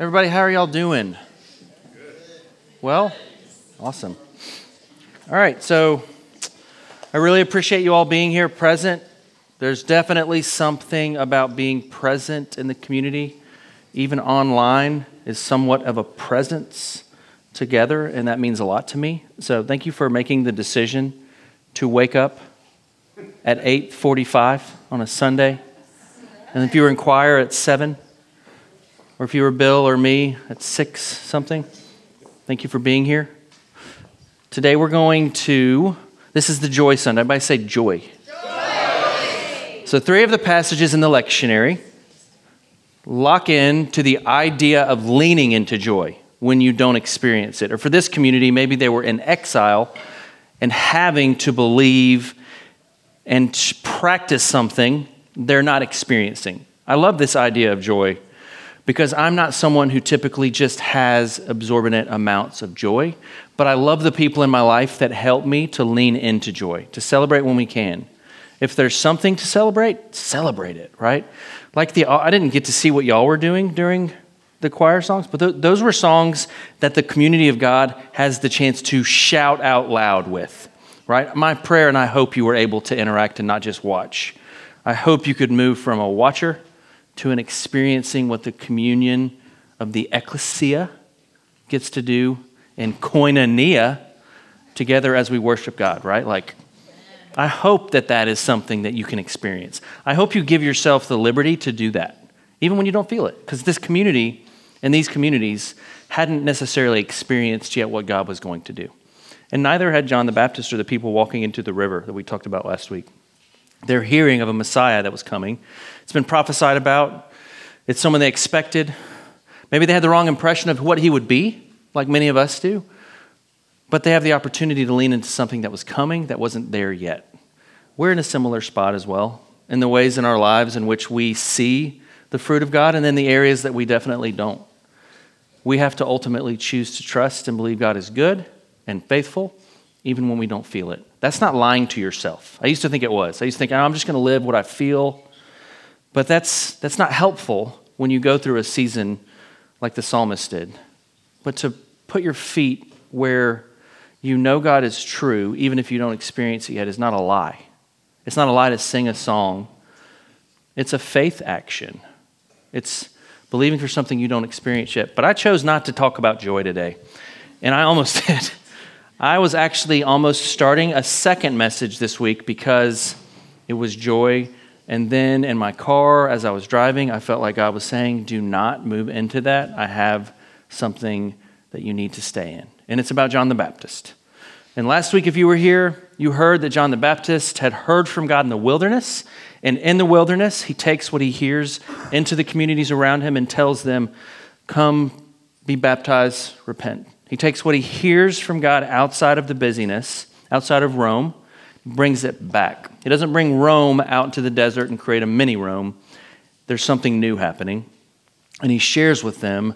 Everybody, how are y'all doing? Well, awesome. All right, so I really appreciate you all being here present. There's definitely something about being present in the community, even online, is somewhat of a presence together, and that means a lot to me. So thank you for making the decision to wake up at 8:45 on a Sunday. And if you were in choir at 7, or if you were Bill or me at 6 something, thank you for being here. Today we're going to this is the joy Sunday. Everybody say joy. joy. So three of the passages in the lectionary lock in to the idea of leaning into joy when you don't experience it. Or for this community, maybe they were in exile and having to believe and practice something they're not experiencing. I love this idea of joy because I'm not someone who typically just has absorbent amounts of joy, but I love the people in my life that help me to lean into joy, to celebrate when we can. If there's something to celebrate, celebrate it, right? Like the I didn't get to see what y'all were doing during the choir songs, but th- those were songs that the community of God has the chance to shout out loud with, right? My prayer, and I hope you were able to interact and not just watch. I hope you could move from a watcher to an experiencing what the communion of the ecclesia gets to do in koinonia together as we worship God, right? Like, I hope that that is something that you can experience. I hope you give yourself the liberty to do that, even when you don't feel it, because this community and these communities hadn't necessarily experienced yet what God was going to do. And neither had John the Baptist or the people walking into the river that we talked about last week. They're hearing of a Messiah that was coming. It's been prophesied about, it's someone they expected. Maybe they had the wrong impression of what he would be, like many of us do. But they have the opportunity to lean into something that was coming that wasn't there yet. We're in a similar spot as well in the ways in our lives in which we see the fruit of God and then the areas that we definitely don't we have to ultimately choose to trust and believe God is good and faithful, even when we don't feel it. That's not lying to yourself. I used to think it was. I used to think, oh, I'm just going to live what I feel. But that's, that's not helpful when you go through a season like the psalmist did. But to put your feet where you know God is true, even if you don't experience it yet, is not a lie. It's not a lie to sing a song, it's a faith action. It's believing for something you don't experience yet. But I chose not to talk about joy today. And I almost did. I was actually almost starting a second message this week because it was joy. And then in my car, as I was driving, I felt like God was saying, Do not move into that. I have something that you need to stay in. And it's about John the Baptist. And last week, if you were here, you heard that John the Baptist had heard from God in the wilderness and in the wilderness, he takes what he hears into the communities around him and tells them, Come, be baptized, repent. He takes what he hears from God outside of the busyness, outside of Rome, brings it back. He doesn't bring Rome out into the desert and create a mini Rome. There's something new happening. And he shares with them,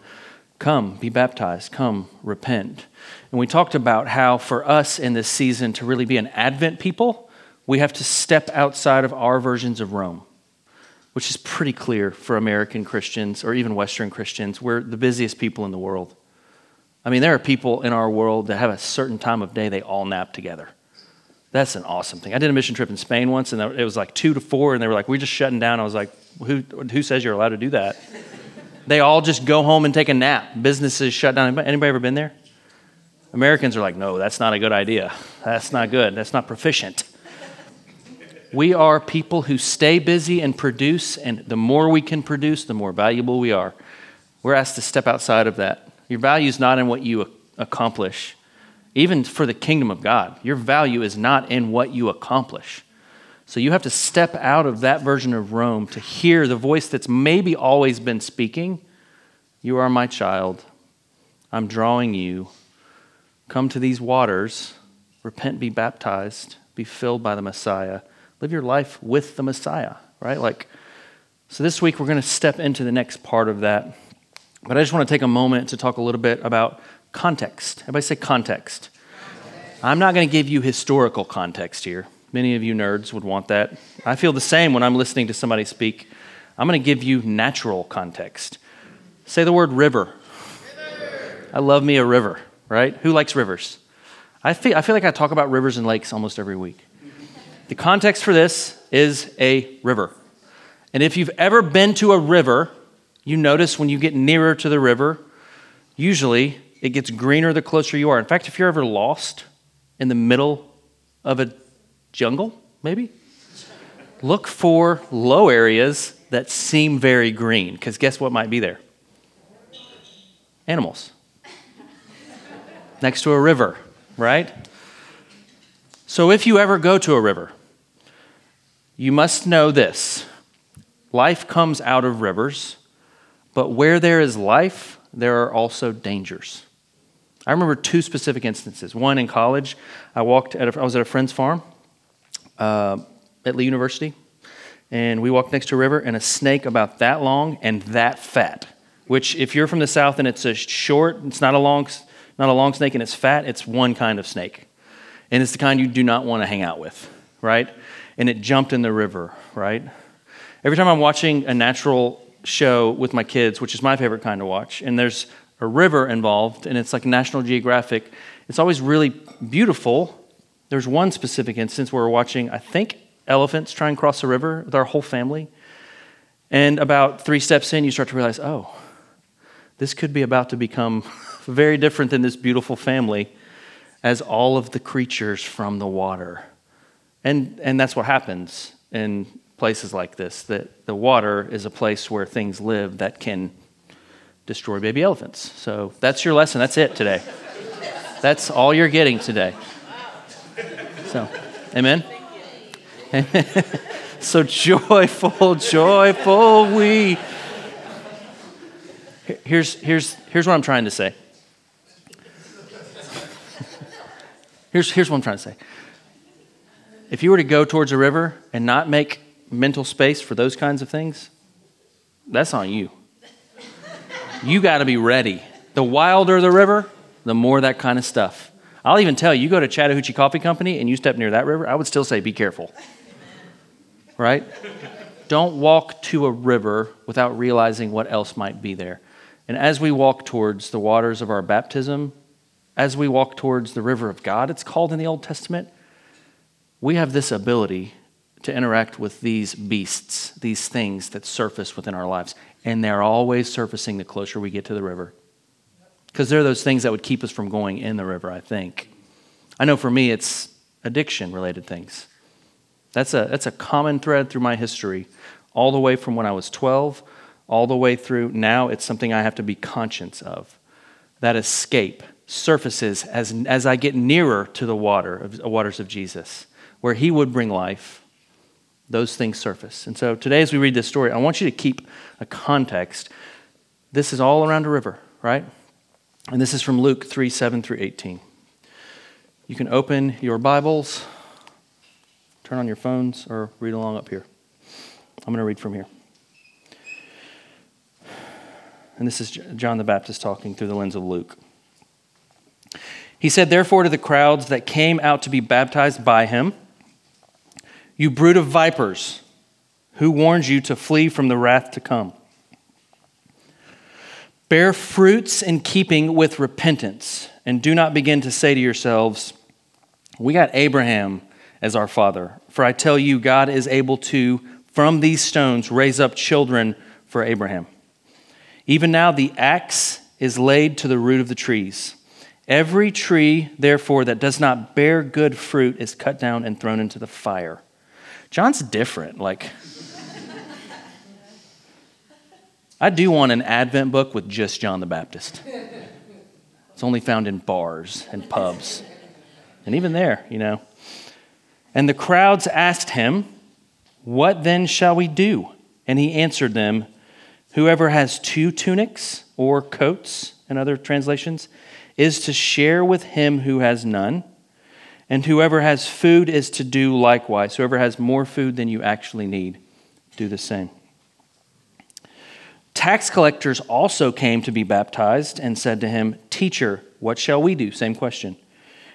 Come, be baptized, come, repent. And we talked about how for us in this season to really be an Advent people, we have to step outside of our versions of Rome, which is pretty clear for American Christians or even Western Christians. We're the busiest people in the world. I mean, there are people in our world that have a certain time of day they all nap together. That's an awesome thing. I did a mission trip in Spain once, and it was like two to four, and they were like, "We're just shutting down." I was like, "Who, who says you're allowed to do that?" they all just go home and take a nap. Businesses shut down. Anybody ever been there? Americans are like, "No, that's not a good idea. That's not good. That's not proficient." We are people who stay busy and produce, and the more we can produce, the more valuable we are. We're asked to step outside of that. Your value is not in what you accomplish, even for the kingdom of God. Your value is not in what you accomplish. So you have to step out of that version of Rome to hear the voice that's maybe always been speaking You are my child. I'm drawing you. Come to these waters. Repent, be baptized, be filled by the Messiah live your life with the Messiah, right? Like, so this week we're going to step into the next part of that. But I just want to take a moment to talk a little bit about context. Everybody say context. I'm not going to give you historical context here. Many of you nerds would want that. I feel the same when I'm listening to somebody speak. I'm going to give you natural context. Say the word river. I love me a river, right? Who likes rivers? I feel, I feel like I talk about rivers and lakes almost every week. The context for this is a river. And if you've ever been to a river, you notice when you get nearer to the river, usually it gets greener the closer you are. In fact, if you're ever lost in the middle of a jungle, maybe, look for low areas that seem very green, because guess what might be there? Animals. Next to a river, right? So if you ever go to a river, you must know this life comes out of rivers, but where there is life, there are also dangers. I remember two specific instances. One in college, I walked at a, I was at a friend's farm uh, at Lee University, and we walked next to a river, and a snake about that long and that fat. Which, if you're from the south and it's a short, it's not a long, not a long snake, and it's fat, it's one kind of snake, and it's the kind you do not want to hang out with, right? And it jumped in the river, right? Every time I'm watching a natural show with my kids, which is my favorite kind to watch, and there's a river involved, and it's like National Geographic. It's always really beautiful. There's one specific instance where we're watching, I think, elephants try and cross a river with our whole family. And about three steps in, you start to realize, oh, this could be about to become very different than this beautiful family as all of the creatures from the water. And, and that's what happens in places like this, that the water is a place where things live that can destroy baby elephants. So that's your lesson. That's it today. That's all you're getting today. So, amen? so joyful, joyful we. Here's, here's, here's what I'm trying to say. Here's, here's what I'm trying to say. If you were to go towards a river and not make mental space for those kinds of things, that's on you you got to be ready. The wilder the river, the more that kind of stuff. I'll even tell you, you go to Chattahoochee Coffee Company and you step near that river, I would still say be careful. Right? Don't walk to a river without realizing what else might be there. And as we walk towards the waters of our baptism, as we walk towards the river of God, it's called in the Old Testament, we have this ability to interact with these beasts, these things that surface within our lives and they're always surfacing the closer we get to the river. Because they're those things that would keep us from going in the river, I think. I know for me, it's addiction related things. That's a, that's a common thread through my history, all the way from when I was 12, all the way through now, it's something I have to be conscious of. That escape surfaces as, as I get nearer to the water, of, waters of Jesus, where He would bring life those things surface. And so today, as we read this story, I want you to keep a context. This is all around a river, right? And this is from Luke 3 7 through 18. You can open your Bibles, turn on your phones, or read along up here. I'm going to read from here. And this is John the Baptist talking through the lens of Luke. He said, Therefore, to the crowds that came out to be baptized by him, you brood of vipers, who warns you to flee from the wrath to come? Bear fruits in keeping with repentance, and do not begin to say to yourselves, We got Abraham as our father. For I tell you, God is able to, from these stones, raise up children for Abraham. Even now, the axe is laid to the root of the trees. Every tree, therefore, that does not bear good fruit is cut down and thrown into the fire. John's different. Like, I do want an Advent book with just John the Baptist. It's only found in bars and pubs. And even there, you know. And the crowds asked him, What then shall we do? And he answered them, Whoever has two tunics or coats, in other translations, is to share with him who has none and whoever has food is to do likewise. Whoever has more food than you actually need, do the same. Tax collectors also came to be baptized and said to him, Teacher, what shall we do? Same question.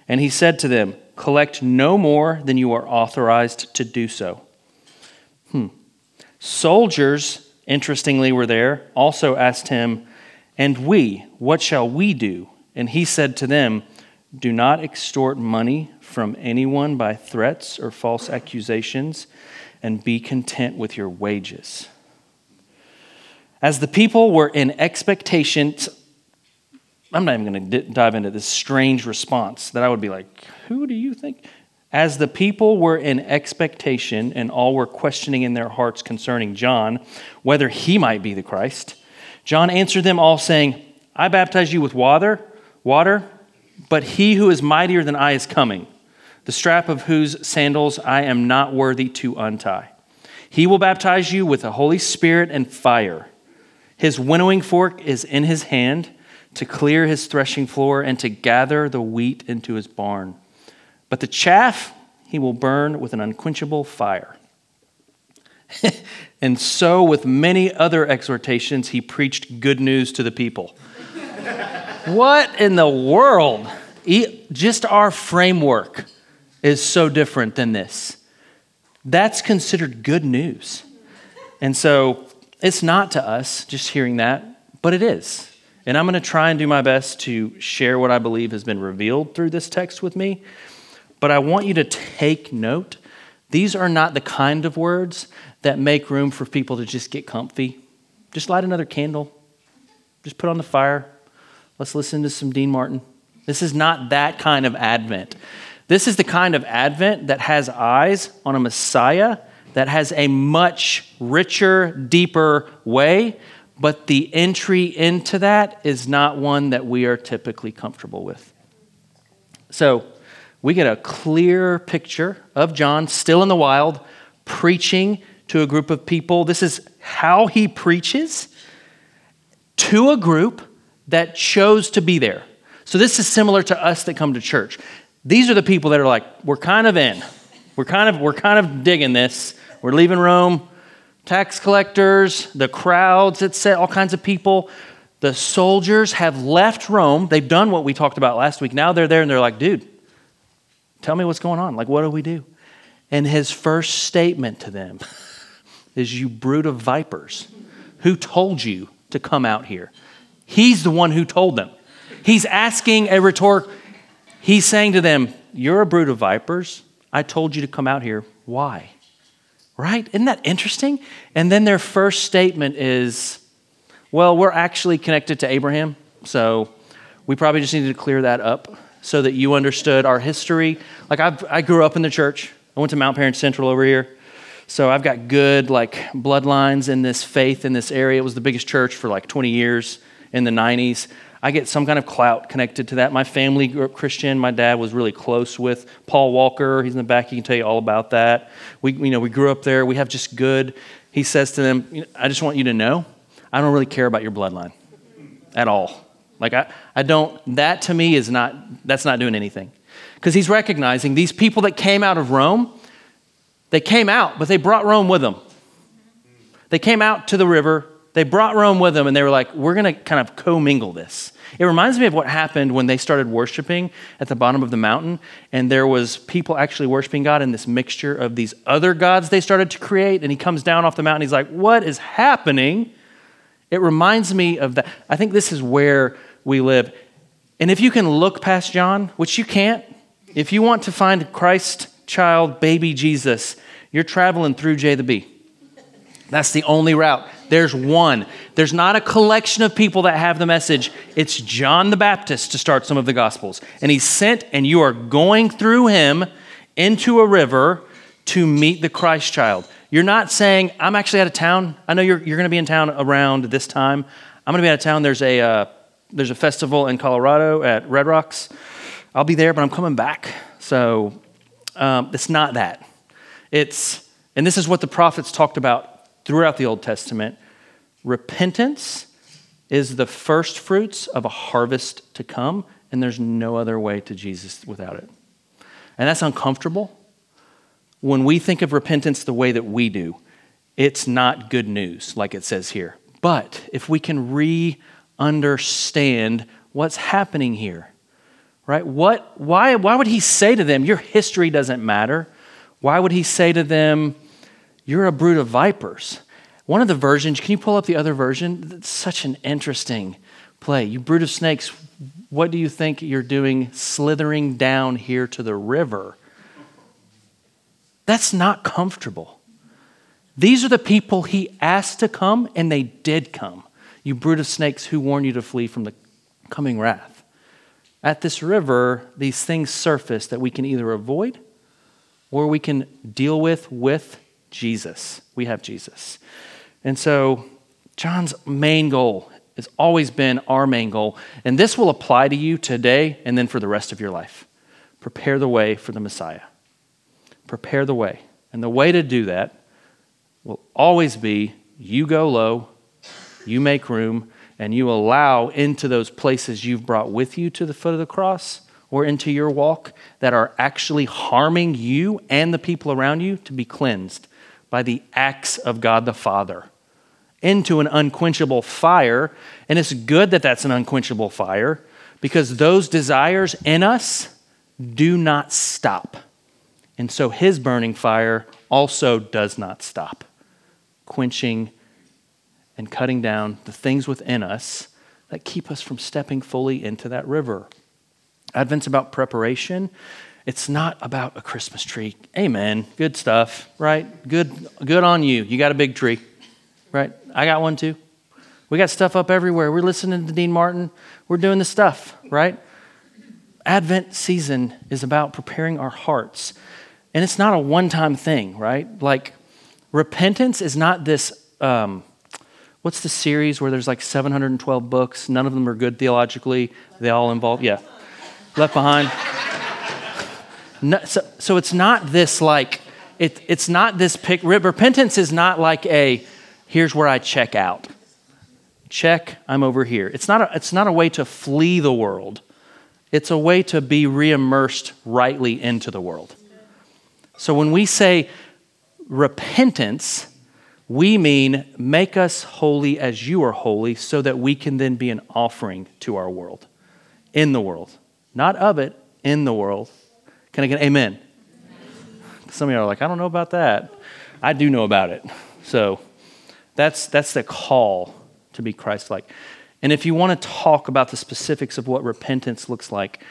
And he said to them, Collect no more than you are authorized to do so. Hmm. Soldiers, interestingly, were there, also asked him, And we, what shall we do? And he said to them, Do not extort money from anyone by threats or false accusations, and be content with your wages. As the people were in expectation, I'm not even going to dive into this strange response that I would be like, Who do you think? As the people were in expectation and all were questioning in their hearts concerning John whether he might be the Christ, John answered them all, saying, I baptize you with water, water, but he who is mightier than I is coming, the strap of whose sandals I am not worthy to untie. He will baptize you with the Holy Spirit and fire. His winnowing fork is in his hand to clear his threshing floor and to gather the wheat into his barn. But the chaff he will burn with an unquenchable fire. and so, with many other exhortations, he preached good news to the people. what in the world? Just our framework is so different than this. That's considered good news. And so, it's not to us just hearing that, but it is. And I'm going to try and do my best to share what I believe has been revealed through this text with me. But I want you to take note. These are not the kind of words that make room for people to just get comfy. Just light another candle, just put on the fire. Let's listen to some Dean Martin. This is not that kind of Advent. This is the kind of Advent that has eyes on a Messiah that has a much richer, deeper way, but the entry into that is not one that we are typically comfortable with. So, we get a clear picture of John still in the wild, preaching to a group of people. This is how he preaches to a group that chose to be there. So, this is similar to us that come to church. These are the people that are like, we're kind of in. We're kind of, we're kind of digging this. We're leaving Rome. Tax collectors, the crowds, that it's all kinds of people. The soldiers have left Rome. They've done what we talked about last week. Now they're there and they're like, dude, tell me what's going on. Like, what do we do? And his first statement to them is, You brood of vipers. Who told you to come out here? He's the one who told them. He's asking a rhetoric. He's saying to them, You're a brood of vipers. I told you to come out here. Why? Right? Isn't that interesting? And then their first statement is, Well, we're actually connected to Abraham. So we probably just needed to clear that up so that you understood our history. Like I've, I grew up in the church. I went to Mount Paran Central over here. So I've got good like bloodlines in this faith in this area. It was the biggest church for like 20 years in the 90s. I get some kind of clout connected to that. My family grew up Christian. My dad was really close with Paul Walker. He's in the back. He can tell you all about that. We, you know, we grew up there. We have just good. He says to them, I just want you to know, I don't really care about your bloodline at all. Like I, I don't, that to me is not, that's not doing anything. Because he's recognizing these people that came out of Rome, they came out, but they brought Rome with them. They came out to the river, they brought Rome with them, and they were like, we're going to kind of commingle this. It reminds me of what happened when they started worshiping at the bottom of the mountain, and there was people actually worshiping God in this mixture of these other gods they started to create. And he comes down off the mountain, he's like, What is happening? It reminds me of that. I think this is where we live. And if you can look past John, which you can't, if you want to find Christ child, baby Jesus, you're traveling through J the B. That's the only route. There's one. There's not a collection of people that have the message. It's John the Baptist to start some of the Gospels. And he's sent, and you are going through him into a river to meet the Christ child. You're not saying, I'm actually out of town. I know you're, you're going to be in town around this time. I'm going to be out of town. There's a, uh, there's a festival in Colorado at Red Rocks. I'll be there, but I'm coming back. So um, it's not that. It's, and this is what the prophets talked about throughout the Old Testament repentance is the first fruits of a harvest to come, and there's no other way to Jesus without it. And that's uncomfortable. When we think of repentance the way that we do, it's not good news, like it says here. But if we can re understand what's happening here. Right? What, why, why would he say to them, Your history doesn't matter? Why would he say to them, You're a brood of vipers? One of the versions, can you pull up the other version? It's such an interesting play. You brood of snakes, what do you think you're doing slithering down here to the river? That's not comfortable. These are the people he asked to come, and they did come. You brood of snakes who warn you to flee from the coming wrath. At this river, these things surface that we can either avoid or we can deal with with Jesus. We have Jesus. And so, John's main goal has always been our main goal. And this will apply to you today and then for the rest of your life. Prepare the way for the Messiah. Prepare the way. And the way to do that will always be you go low, you make room, and you allow into those places you've brought with you to the foot of the cross or into your walk that are actually harming you and the people around you to be cleansed by the acts of God the Father into an unquenchable fire. And it's good that that's an unquenchable fire because those desires in us do not stop. And so his burning fire also does not stop, quenching and cutting down the things within us that keep us from stepping fully into that river. Advent's about preparation. It's not about a Christmas tree. Amen. Good stuff, right? Good good on you. You got a big tree. Right? I got one too. We got stuff up everywhere. We're listening to Dean Martin. We're doing the stuff, right? Advent season is about preparing our hearts. And it's not a one time thing, right? Like, repentance is not this um, what's the series where there's like 712 books? None of them are good theologically. They all involve, yeah. Left Behind. No, so, so it's not this like, it, it's not this pick. Repentance is not like a, here's where I check out. Check, I'm over here. It's not a, it's not a way to flee the world, it's a way to be reimmersed rightly into the world. So when we say repentance, we mean, make us holy as you are holy, so that we can then be an offering to our world, in the world. Not of it, in the world. Can I get amen? Some of you are like, I don't know about that. I do know about it. So that's, that's the call to be Christ like. And if you want to talk about the specifics of what repentance looks like,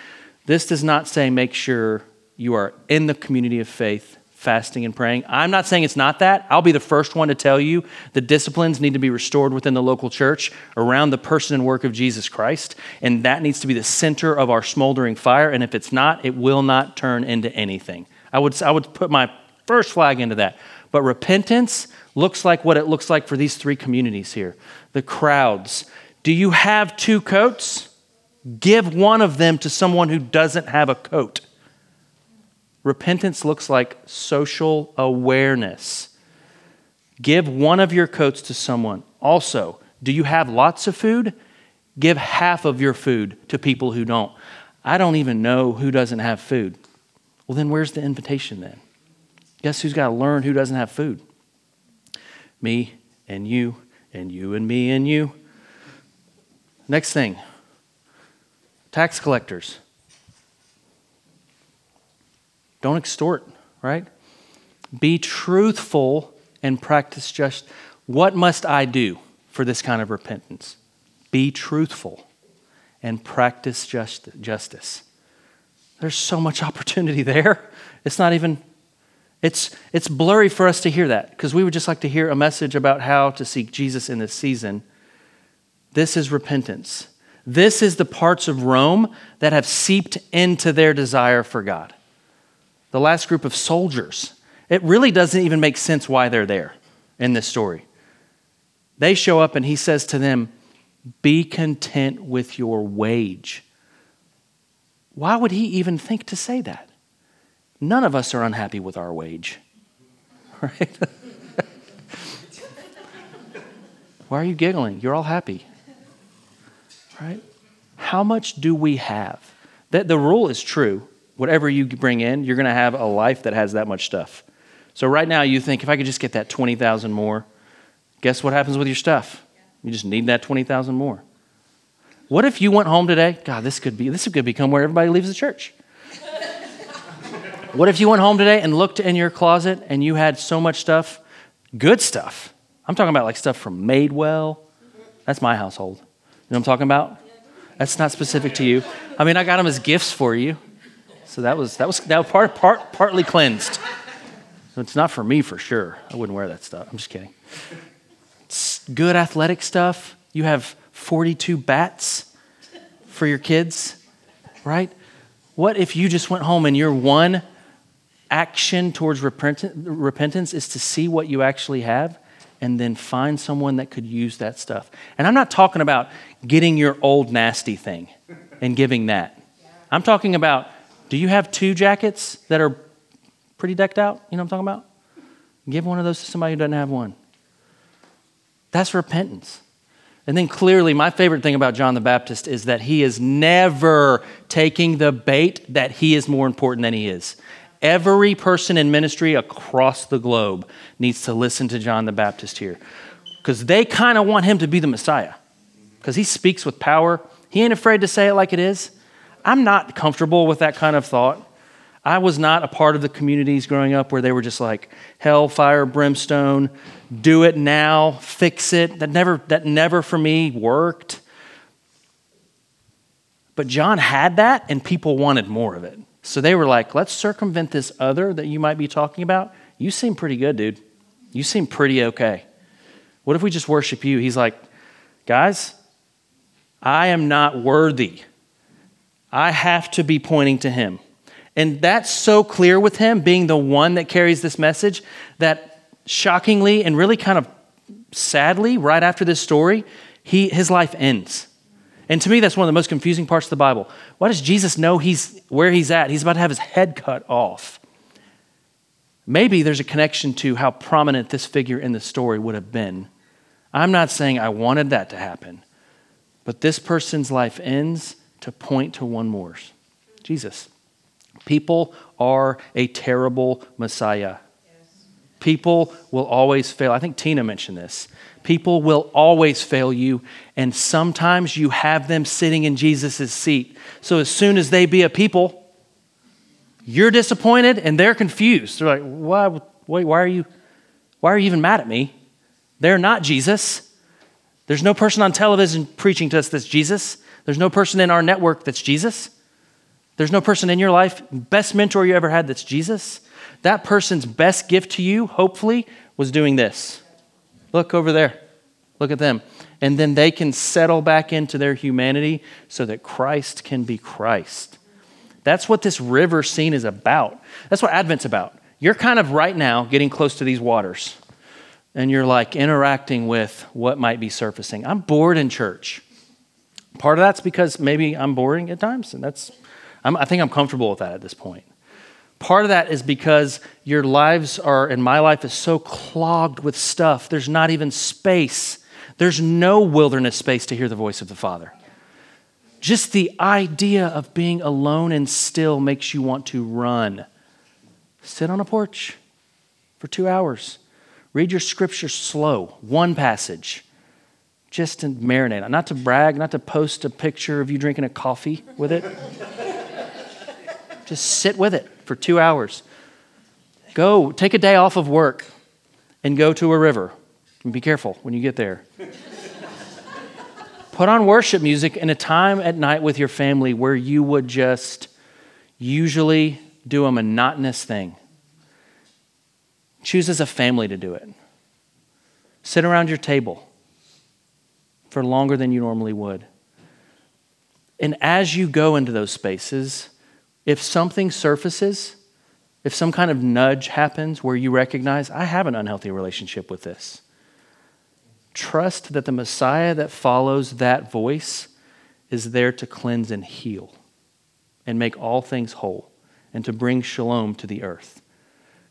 this does not say make sure you are in the community of faith fasting and praying. I'm not saying it's not that. I'll be the first one to tell you the disciplines need to be restored within the local church around the person and work of Jesus Christ. And that needs to be the center of our smoldering fire. And if it's not, it will not turn into anything. I would, I would put my first flag into that. But repentance looks like what it looks like for these three communities here the crowds. Do you have two coats? Give one of them to someone who doesn't have a coat. Repentance looks like social awareness. Give one of your coats to someone. Also, do you have lots of food? Give half of your food to people who don't. I don't even know who doesn't have food. Well, then where's the invitation then? Guess who's got to learn who doesn't have food? Me and you, and you and me and you. Next thing tax collectors. Don't extort, right? Be truthful and practice just what must I do for this kind of repentance? Be truthful and practice just, justice. There's so much opportunity there. It's not even it's it's blurry for us to hear that because we would just like to hear a message about how to seek Jesus in this season. This is repentance. This is the parts of Rome that have seeped into their desire for God the last group of soldiers. It really doesn't even make sense why they're there in this story. They show up and he says to them, Be content with your wage. Why would he even think to say that? None of us are unhappy with our wage, right? Why are you giggling? You're all happy, right? How much do we have? That the rule is true whatever you bring in, you're going to have a life that has that much stuff. So right now you think if I could just get that 20,000 more, guess what happens with your stuff? You just need that 20,000 more. What if you went home today? God, this could be this could become where everybody leaves the church. what if you went home today and looked in your closet and you had so much stuff, good stuff, I'm talking about like stuff from Madewell. That's my household. You know what I'm talking about? That's not specific to you. I mean, I got them as gifts for you. So that was that was was part, part partly cleansed. So it's not for me for sure. I wouldn't wear that stuff. I'm just kidding. It's good athletic stuff. You have 42 bats for your kids, right? What if you just went home and your one action towards repentance is to see what you actually have and then find someone that could use that stuff? And I'm not talking about getting your old nasty thing and giving that. I'm talking about do you have two jackets that are pretty decked out? You know what I'm talking about? Give one of those to somebody who doesn't have one. That's repentance. And then clearly, my favorite thing about John the Baptist is that he is never taking the bait that he is more important than he is. Every person in ministry across the globe needs to listen to John the Baptist here because they kind of want him to be the Messiah because he speaks with power. He ain't afraid to say it like it is. I'm not comfortable with that kind of thought. I was not a part of the communities growing up where they were just like hell, fire, brimstone, do it now, fix it. That never, that never for me worked. But John had that, and people wanted more of it. So they were like, let's circumvent this other that you might be talking about. You seem pretty good, dude. You seem pretty okay. What if we just worship you? He's like, guys, I am not worthy. I have to be pointing to him. And that's so clear with him being the one that carries this message that shockingly and really kind of sadly, right after this story, he, his life ends. And to me, that's one of the most confusing parts of the Bible. Why does Jesus know he's where he's at? He's about to have his head cut off. Maybe there's a connection to how prominent this figure in the story would have been. I'm not saying I wanted that to happen, but this person's life ends to point to one more Jesus. People are a terrible Messiah. People will always fail. I think Tina mentioned this. People will always fail you, and sometimes you have them sitting in Jesus' seat. So as soon as they be a people, you're disappointed and they're confused. They're like, why, wait, why are you why are you even mad at me? They're not Jesus. There's no person on television preaching to us that's Jesus. There's no person in our network that's Jesus. There's no person in your life, best mentor you ever had that's Jesus. That person's best gift to you, hopefully, was doing this. Look over there. Look at them. And then they can settle back into their humanity so that Christ can be Christ. That's what this river scene is about. That's what Advent's about. You're kind of right now getting close to these waters, and you're like interacting with what might be surfacing. I'm bored in church. Part of that's because maybe I'm boring at times, and that's I'm, I think I'm comfortable with that at this point. Part of that is because your lives are, and my life is so clogged with stuff, there's not even space. There's no wilderness space to hear the voice of the Father. Just the idea of being alone and still makes you want to run. Sit on a porch for two hours. Read your scripture slow, one passage, just to marinate. Not to brag, not to post a picture of you drinking a coffee with it. Just sit with it for two hours. Go, take a day off of work and go to a river. And be careful when you get there. Put on worship music in a time at night with your family where you would just usually do a monotonous thing. Choose as a family to do it. Sit around your table for longer than you normally would. And as you go into those spaces, if something surfaces, if some kind of nudge happens where you recognize, I have an unhealthy relationship with this, trust that the Messiah that follows that voice is there to cleanse and heal and make all things whole and to bring shalom to the earth.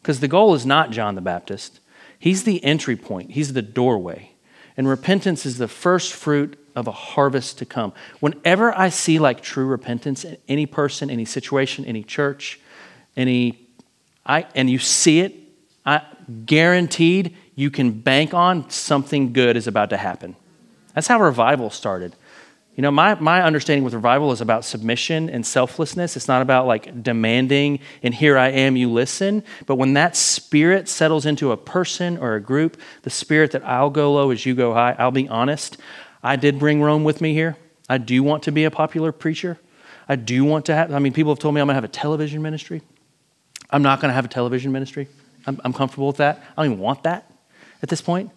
Because the goal is not John the Baptist, he's the entry point, he's the doorway. And repentance is the first fruit of a harvest to come. Whenever I see like true repentance in any person, any situation, any church, any I and you see it, I guaranteed you can bank on something good is about to happen. That's how revival started. You know, my, my understanding with revival is about submission and selflessness. It's not about like demanding and here I am, you listen. But when that spirit settles into a person or a group, the spirit that I'll go low as you go high, I'll be honest. I did bring Rome with me here. I do want to be a popular preacher. I do want to have, I mean, people have told me I'm going to have a television ministry. I'm not going to have a television ministry. I'm, I'm comfortable with that. I don't even want that at this point.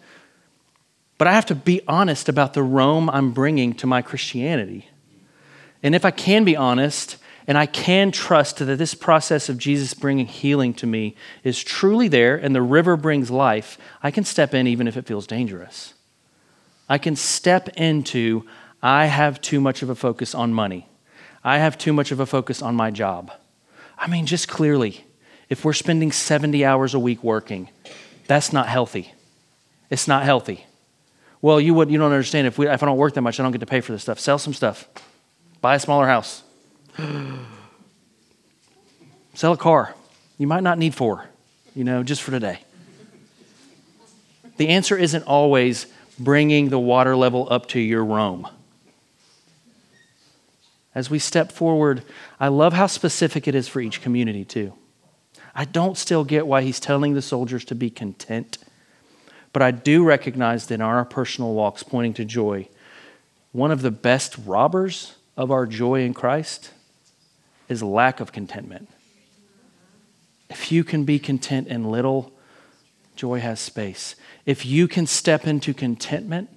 But I have to be honest about the Rome I'm bringing to my Christianity. And if I can be honest, and I can trust that this process of Jesus bringing healing to me is truly there and the river brings life, I can step in even if it feels dangerous. I can step into, I have too much of a focus on money. I have too much of a focus on my job. I mean, just clearly, if we're spending 70 hours a week working, that's not healthy. It's not healthy. Well, you, would, you don't understand. If, we, if I don't work that much, I don't get to pay for this stuff. Sell some stuff. Buy a smaller house. Sell a car. You might not need four, you know, just for today. The answer isn't always bringing the water level up to your Rome. As we step forward, I love how specific it is for each community, too. I don't still get why he's telling the soldiers to be content, but I do recognize that in our personal walks pointing to joy, one of the best robbers of our joy in Christ is lack of contentment. If you can be content in little, joy has space. If you can step into contentment,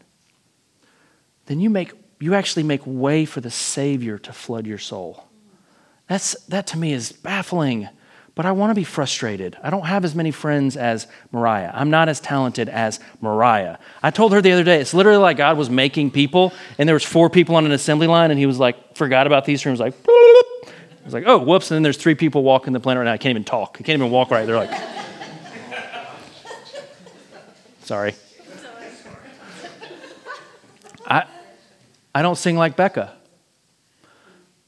then you make you actually make way for the Savior to flood your soul. That's, that to me is baffling, but I want to be frustrated. I don't have as many friends as Mariah. I'm not as talented as Mariah. I told her the other day, it's literally like God was making people, and there was four people on an assembly line, and he was like, forgot about these rooms, like, I was like, oh, whoops, and then there's three people walking the planet right now. I can't even talk. I can't even walk right. They're like, Sorry. I, I don't sing like Becca.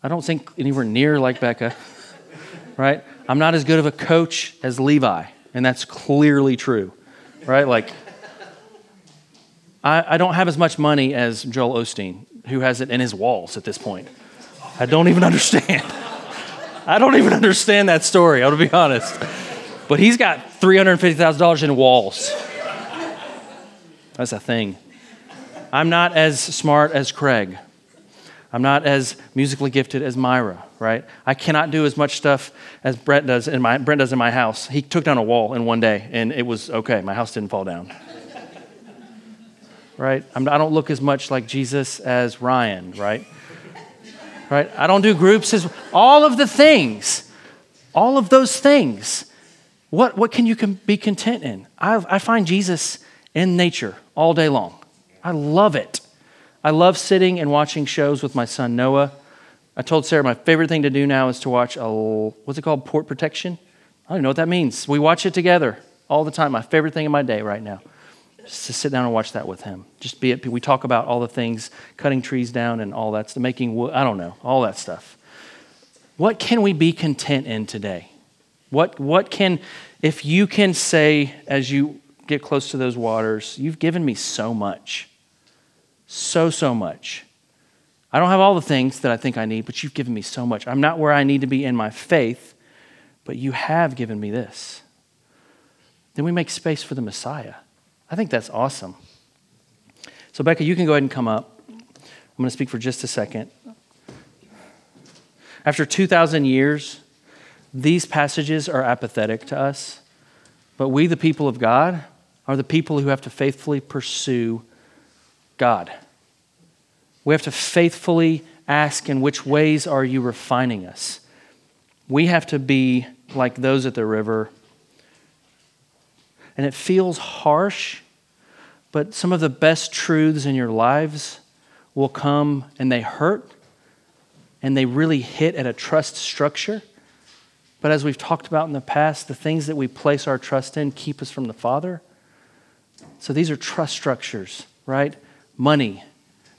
I don't sing anywhere near like Becca, right? I'm not as good of a coach as Levi, and that's clearly true, right? Like, I, I don't have as much money as Joel Osteen, who has it in his walls at this point. I don't even understand. I don't even understand that story, I'll be honest. But he's got $350,000 in walls. That's a thing. I'm not as smart as Craig. I'm not as musically gifted as Myra, right? I cannot do as much stuff as Brent does in my, Brent does in my house. He took down a wall in one day, and it was okay. My house didn't fall down. right? I'm, I do not look as much like Jesus as Ryan, right? Right? I don't do groups as all of the things, all of those things. What, what can you be content in? I, I find Jesus in nature all day long. I love it. I love sitting and watching shows with my son Noah. I told Sarah my favorite thing to do now is to watch a what's it called port protection. I don't know what that means. We watch it together all the time. My favorite thing in my day right now, just to sit down and watch that with him. Just be it. We talk about all the things, cutting trees down and all that, making wood. I don't know all that stuff. What can we be content in today? What what can, if you can say as you get close to those waters. You've given me so much. So, so much. I don't have all the things that I think I need, but you've given me so much. I'm not where I need to be in my faith, but you have given me this. Then we make space for the Messiah. I think that's awesome. So, Becca, you can go ahead and come up. I'm going to speak for just a second. After 2,000 years, these passages are apathetic to us, but we, the people of God, are the people who have to faithfully pursue God. We have to faithfully ask, in which ways are you refining us? We have to be like those at the river. And it feels harsh, but some of the best truths in your lives will come and they hurt and they really hit at a trust structure. But as we've talked about in the past, the things that we place our trust in keep us from the Father. So these are trust structures, right? Money.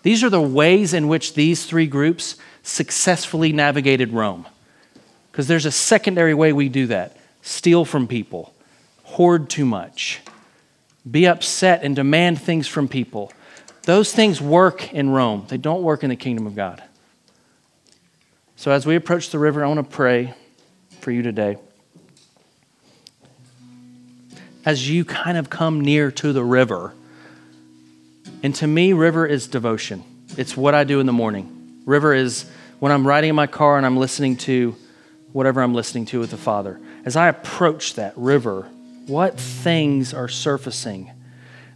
These are the ways in which these three groups successfully navigated Rome. Because there's a secondary way we do that steal from people, hoard too much, be upset and demand things from people, Those things work in Rome, they don't work in the kingdom of God. So, as we approach the river, I want to pray for you today. As you kind of come near to the river, and to me, river is devotion. It's what I do in the morning. River is when I'm riding in my car and I'm listening to whatever I'm listening to with the Father. As I approach that river, what things are surfacing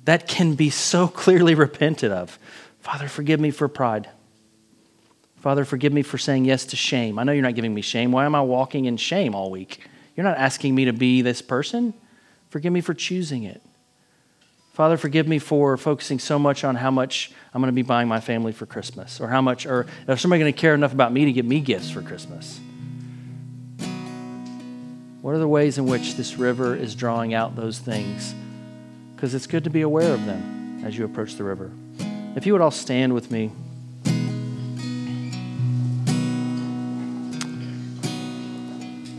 that can be so clearly repented of? Father, forgive me for pride. Father, forgive me for saying yes to shame. I know you're not giving me shame. Why am I walking in shame all week? You're not asking me to be this person. Forgive me for choosing it. Father, forgive me for focusing so much on how much I'm going to be buying my family for Christmas, or how much, or if somebody going to care enough about me to get me gifts for Christmas. What are the ways in which this river is drawing out those things? Because it's good to be aware of them as you approach the river. If you would all stand with me.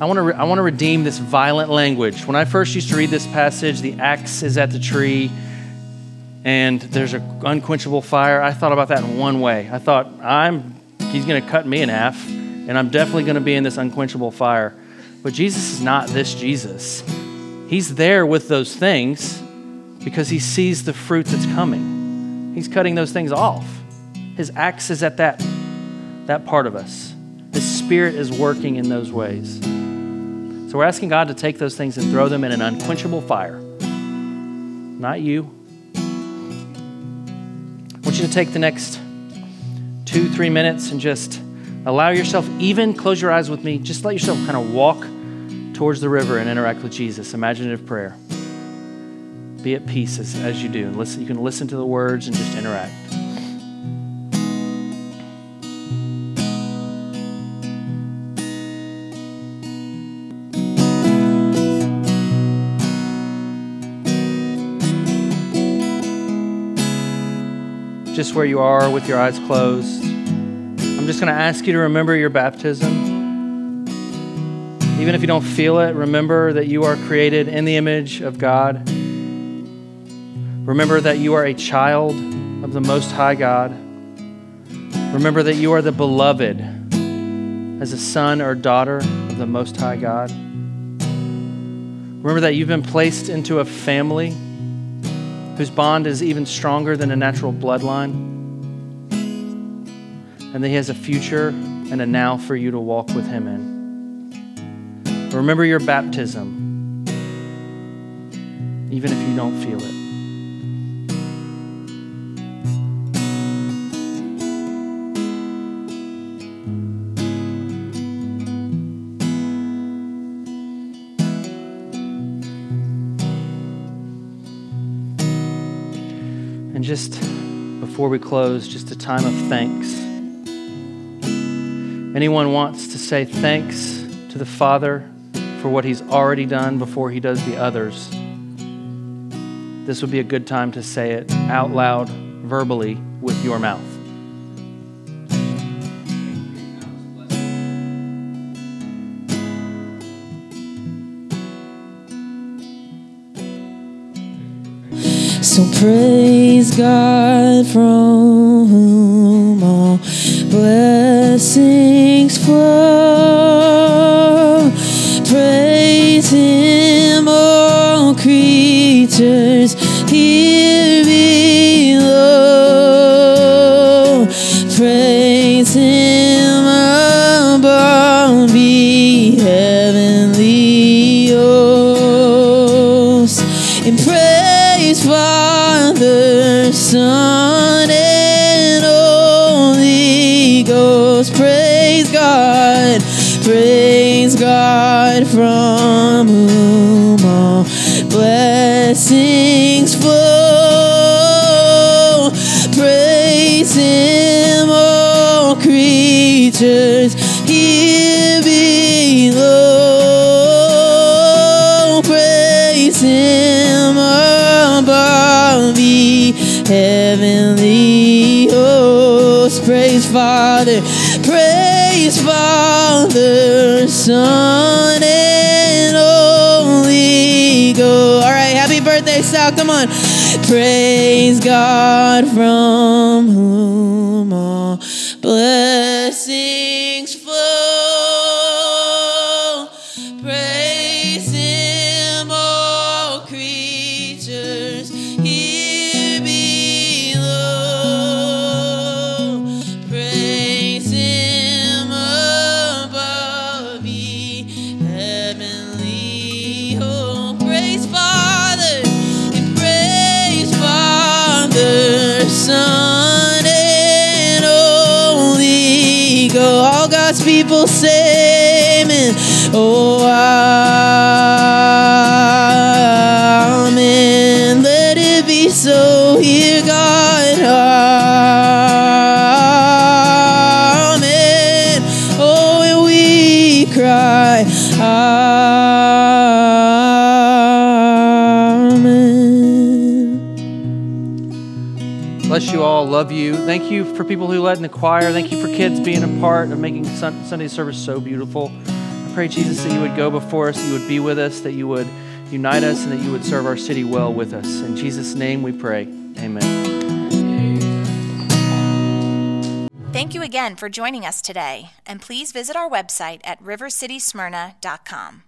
I want to re- I want to redeem this violent language. When I first used to read this passage, the axe is at the tree and there's an unquenchable fire. I thought about that in one way. I thought I'm he's going to cut me in half and I'm definitely going to be in this unquenchable fire. But Jesus is not this Jesus. He's there with those things because he sees the fruit that's coming. He's cutting those things off. His axe is at that that part of us. His spirit is working in those ways. So we're asking God to take those things and throw them in an unquenchable fire. Not you. You to take the next two, three minutes and just allow yourself, even close your eyes with me, just let yourself kind of walk towards the river and interact with Jesus. Imaginative prayer. Be at peace as, as you do. And listen, you can listen to the words and just interact. Just where you are with your eyes closed. I'm just going to ask you to remember your baptism. Even if you don't feel it, remember that you are created in the image of God. Remember that you are a child of the Most High God. Remember that you are the beloved as a son or daughter of the Most High God. Remember that you've been placed into a family whose bond is even stronger than a natural bloodline. And that He has a future and a now for you to walk with Him in. Remember your baptism, even if you don't feel it. Just before we close, just a time of thanks. Anyone wants to say thanks to the Father for what He's already done before He does the others? This would be a good time to say it out loud, verbally, with your mouth. So praise God from whom all blessings flow. Praise Him, all creatures here below. Praise Him above, be heavenly hosts. And praise Son, and Holy Ghost. Praise God, praise God from Father, praise Father, Son, and Holy Ghost. All right, happy birthday, Sal. Come on. Praise God from whom people say. Oh, amen. Love you. Thank you for people who led in the choir. Thank you for kids being a part of making Sunday service so beautiful. I pray, Jesus, that you would go before us, you would be with us, that you would unite us, and that you would serve our city well with us. In Jesus' name we pray. Amen. Thank you again for joining us today, and please visit our website at rivercitysmyrna.com.